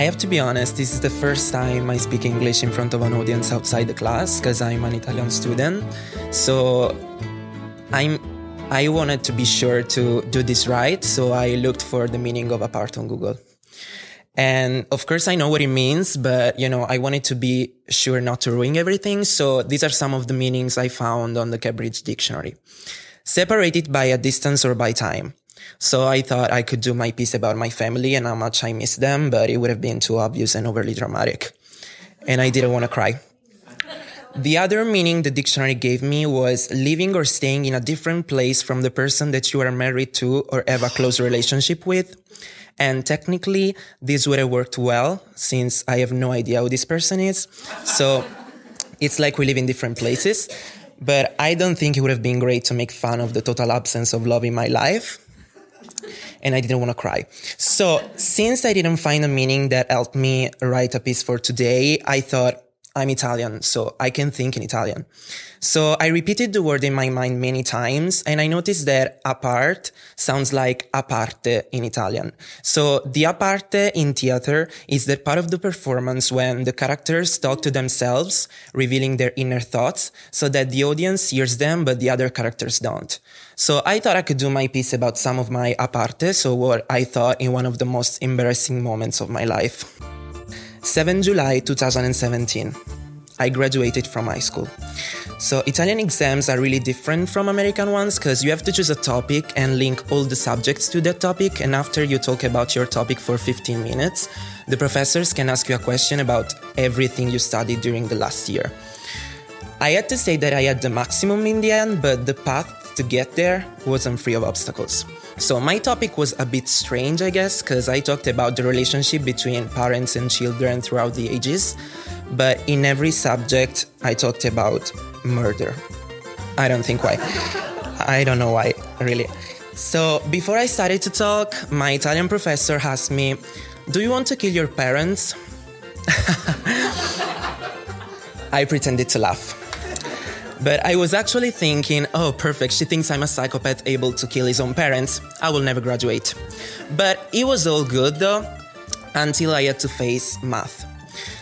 I have to be honest, this is the first time I speak English in front of an audience outside the class because I'm an Italian student. So I'm I wanted to be sure to do this right, so I looked for the meaning of apart on Google. And of course, I know what it means, but you know, I wanted to be sure not to ruin everything. So these are some of the meanings I found on the Cambridge Dictionary. Separated by a distance or by time. So I thought I could do my piece about my family and how much I miss them, but it would have been too obvious and overly dramatic. And I didn't want to cry. The other meaning the dictionary gave me was living or staying in a different place from the person that you are married to or have a close relationship with. And technically, this would have worked well since I have no idea who this person is. So it's like we live in different places. But I don't think it would have been great to make fun of the total absence of love in my life. And I didn't want to cry. So since I didn't find a meaning that helped me write a piece for today, I thought, I'm Italian, so I can think in Italian. So I repeated the word in my mind many times and I noticed that apart sounds like aparte in Italian. So the aparte in theater is the part of the performance when the characters talk to themselves, revealing their inner thoughts so that the audience hears them, but the other characters don't. So I thought I could do my piece about some of my aparte, so what I thought in one of the most embarrassing moments of my life. 7 July 2017. I graduated from high school. So Italian exams are really different from American ones because you have to choose a topic and link all the subjects to that topic and after you talk about your topic for 15 minutes, the professors can ask you a question about everything you studied during the last year. I had to say that I had the maximum in the end, but the path to get there wasn't free of obstacles. So my topic was a bit strange, I guess, because I talked about the relationship between parents and children throughout the ages. But in every subject, I talked about murder. I don't think why. I don't know why, really. So before I started to talk, my Italian professor asked me, Do you want to kill your parents? I pretended to laugh. But I was actually thinking, oh, perfect, she thinks I'm a psychopath able to kill his own parents. I will never graduate. But it was all good though, until I had to face math.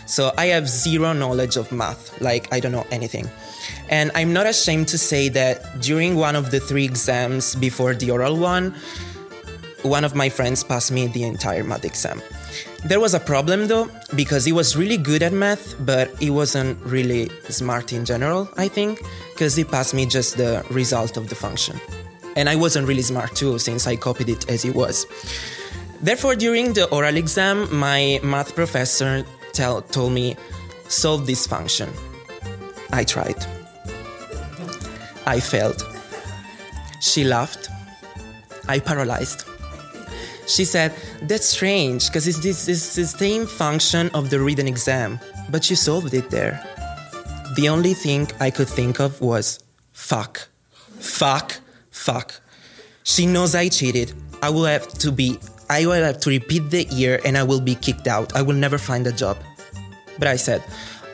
So I have zero knowledge of math, like I don't know anything. And I'm not ashamed to say that during one of the three exams before the oral one, one of my friends passed me the entire math exam. There was a problem though, because he was really good at math, but he wasn't really smart in general, I think, because he passed me just the result of the function. And I wasn't really smart too, since I copied it as he was. Therefore, during the oral exam, my math professor tell, told me, solve this function. I tried. I failed. She laughed. I paralyzed. She said, That's strange, because it's is the same function of the written exam, but you solved it there. The only thing I could think of was, fuck, fuck, fuck. She knows I cheated. I will have to be, I will have to repeat the year and I will be kicked out. I will never find a job. But I said,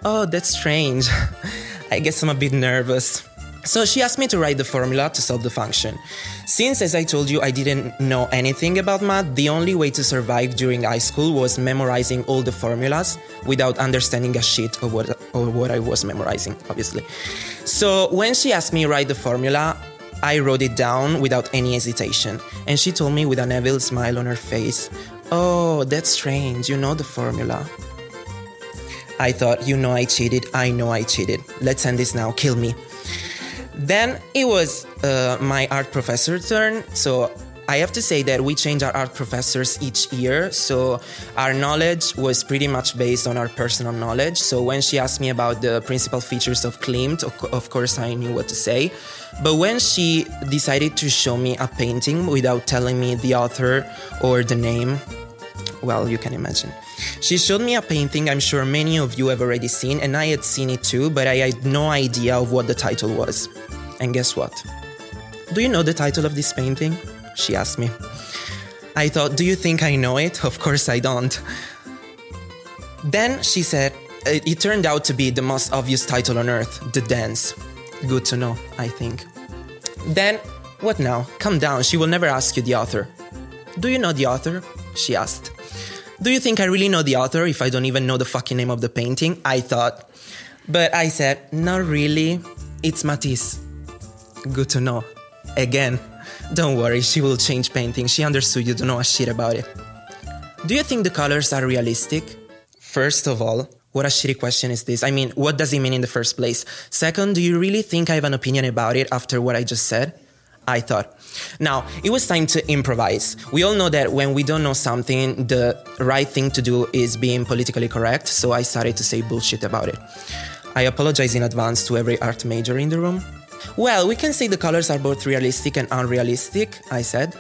Oh, that's strange. I guess I'm a bit nervous. So she asked me to write the formula to solve the function. Since, as I told you, I didn't know anything about math, the only way to survive during high school was memorizing all the formulas without understanding a shit of what, of what I was memorizing, obviously. So when she asked me to write the formula, I wrote it down without any hesitation. And she told me with an evil smile on her face, Oh, that's strange, you know the formula. I thought, you know I cheated, I know I cheated. Let's end this now, kill me. Then it was uh, my art professor's turn. So I have to say that we change our art professors each year. So our knowledge was pretty much based on our personal knowledge. So when she asked me about the principal features of Klimt, of course I knew what to say. But when she decided to show me a painting without telling me the author or the name, well, you can imagine. She showed me a painting I'm sure many of you have already seen, and I had seen it too, but I had no idea of what the title was. And guess what? Do you know the title of this painting? She asked me. I thought, Do you think I know it? Of course I don't. Then she said, uh, It turned out to be the most obvious title on earth The Dance. Good to know, I think. Then, what now? Calm down, she will never ask you the author. Do you know the author? She asked. Do you think I really know the author if I don't even know the fucking name of the painting? I thought. But I said, Not really. It's Matisse. Good to know. Again, don't worry, she will change painting. She understood you don't know a shit about it. Do you think the colors are realistic? First of all, what a shitty question is this? I mean, what does it mean in the first place? Second, do you really think I have an opinion about it after what I just said? I thought. Now, it was time to improvise. We all know that when we don't know something, the right thing to do is being politically correct, so I started to say bullshit about it. I apologize in advance to every art major in the room. Well, we can say the colors are both realistic and unrealistic, I said.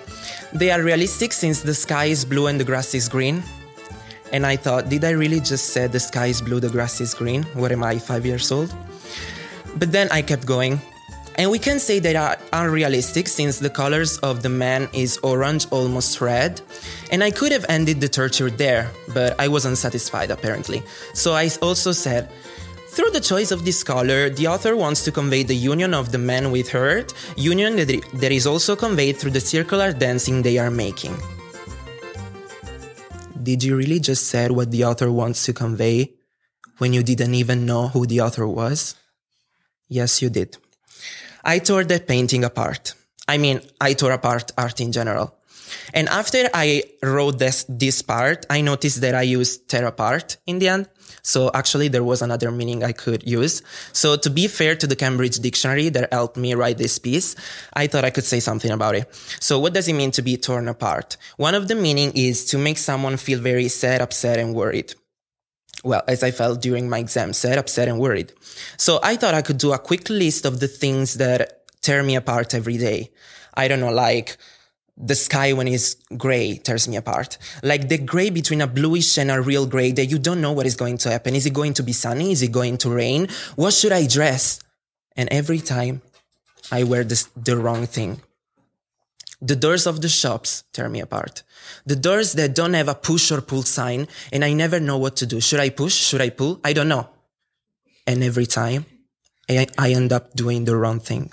They are realistic since the sky is blue and the grass is green. And I thought, did I really just say the sky is blue, the grass is green? What am I, five years old? But then I kept going. And we can say they are unrealistic since the colors of the man is orange, almost red. And I could have ended the torture there, but I wasn't satisfied apparently. So I also said, through the choice of this color, the author wants to convey the union of the man with earth, union that is also conveyed through the circular dancing they are making. Did you really just say what the author wants to convey when you didn't even know who the author was? Yes, you did. I tore that painting apart. I mean, I tore apart art in general. And after I wrote this, this part, I noticed that I used tear apart in the end. So actually there was another meaning I could use. So to be fair to the Cambridge dictionary that helped me write this piece, I thought I could say something about it. So what does it mean to be torn apart? One of the meaning is to make someone feel very sad, upset and worried well, as I felt during my exam, sad, upset, and worried. So I thought I could do a quick list of the things that tear me apart every day. I don't know, like the sky when it's gray tears me apart. Like the gray between a bluish and a real gray that you don't know what is going to happen. Is it going to be sunny? Is it going to rain? What should I dress? And every time I wear this, the wrong thing. The doors of the shops tear me apart. The doors that don't have a push or pull sign, and I never know what to do. Should I push? Should I pull? I don't know. And every time, I, I end up doing the wrong thing.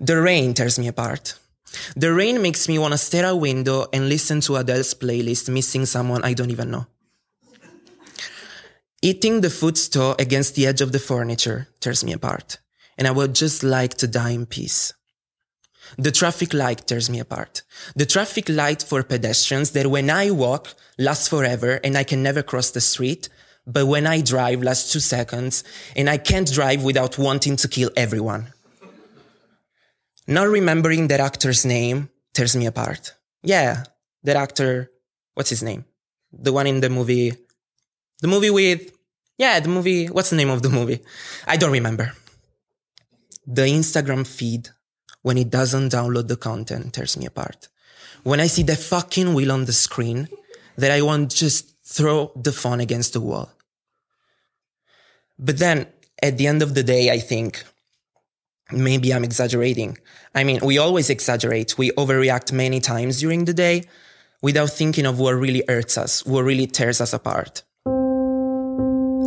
The rain tears me apart. The rain makes me want to stare out window and listen to Adele's playlist, missing someone I don't even know. Eating the footstool against the edge of the furniture tears me apart, and I would just like to die in peace. The traffic light tears me apart. The traffic light for pedestrians that when I walk lasts forever and I can never cross the street, but when I drive lasts two seconds and I can't drive without wanting to kill everyone. Not remembering that actor's name tears me apart. Yeah, that actor, what's his name? The one in the movie, the movie with, yeah, the movie, what's the name of the movie? I don't remember. The Instagram feed when it doesn't download the content tears me apart. When I see the fucking wheel on the screen that I want just throw the phone against the wall. But then at the end of the day, I think maybe I'm exaggerating. I mean, we always exaggerate. We overreact many times during the day without thinking of what really hurts us, what really tears us apart.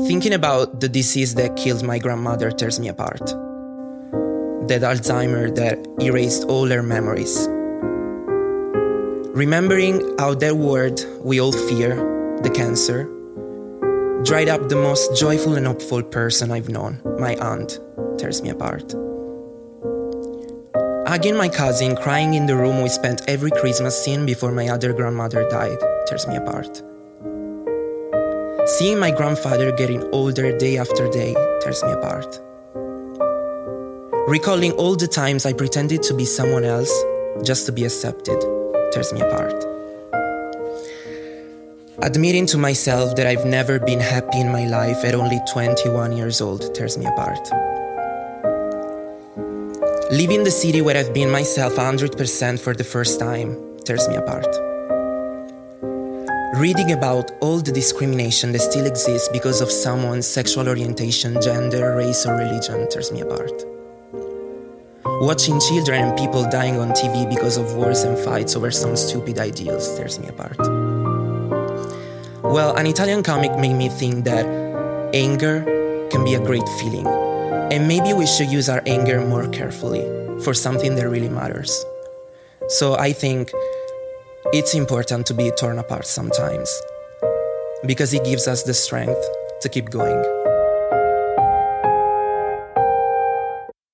Thinking about the disease that killed my grandmother tears me apart that Alzheimer that erased all her memories. Remembering how that word we all fear, the cancer, dried up the most joyful and hopeful person I've known, my aunt, tears me apart. Hugging my cousin, crying in the room we spent every Christmas in before my other grandmother died, tears me apart. Seeing my grandfather getting older day after day tears me apart. Recalling all the times I pretended to be someone else just to be accepted tears me apart. Admitting to myself that I've never been happy in my life at only 21 years old tears me apart. Leaving the city where I've been myself 100% for the first time tears me apart. Reading about all the discrimination that still exists because of someone's sexual orientation, gender, race, or religion tears me apart. Watching children and people dying on TV because of wars and fights over some stupid ideals tears me apart. Well, an Italian comic made me think that anger can be a great feeling, and maybe we should use our anger more carefully for something that really matters. So I think it's important to be torn apart sometimes. because it gives us the strength to keep going.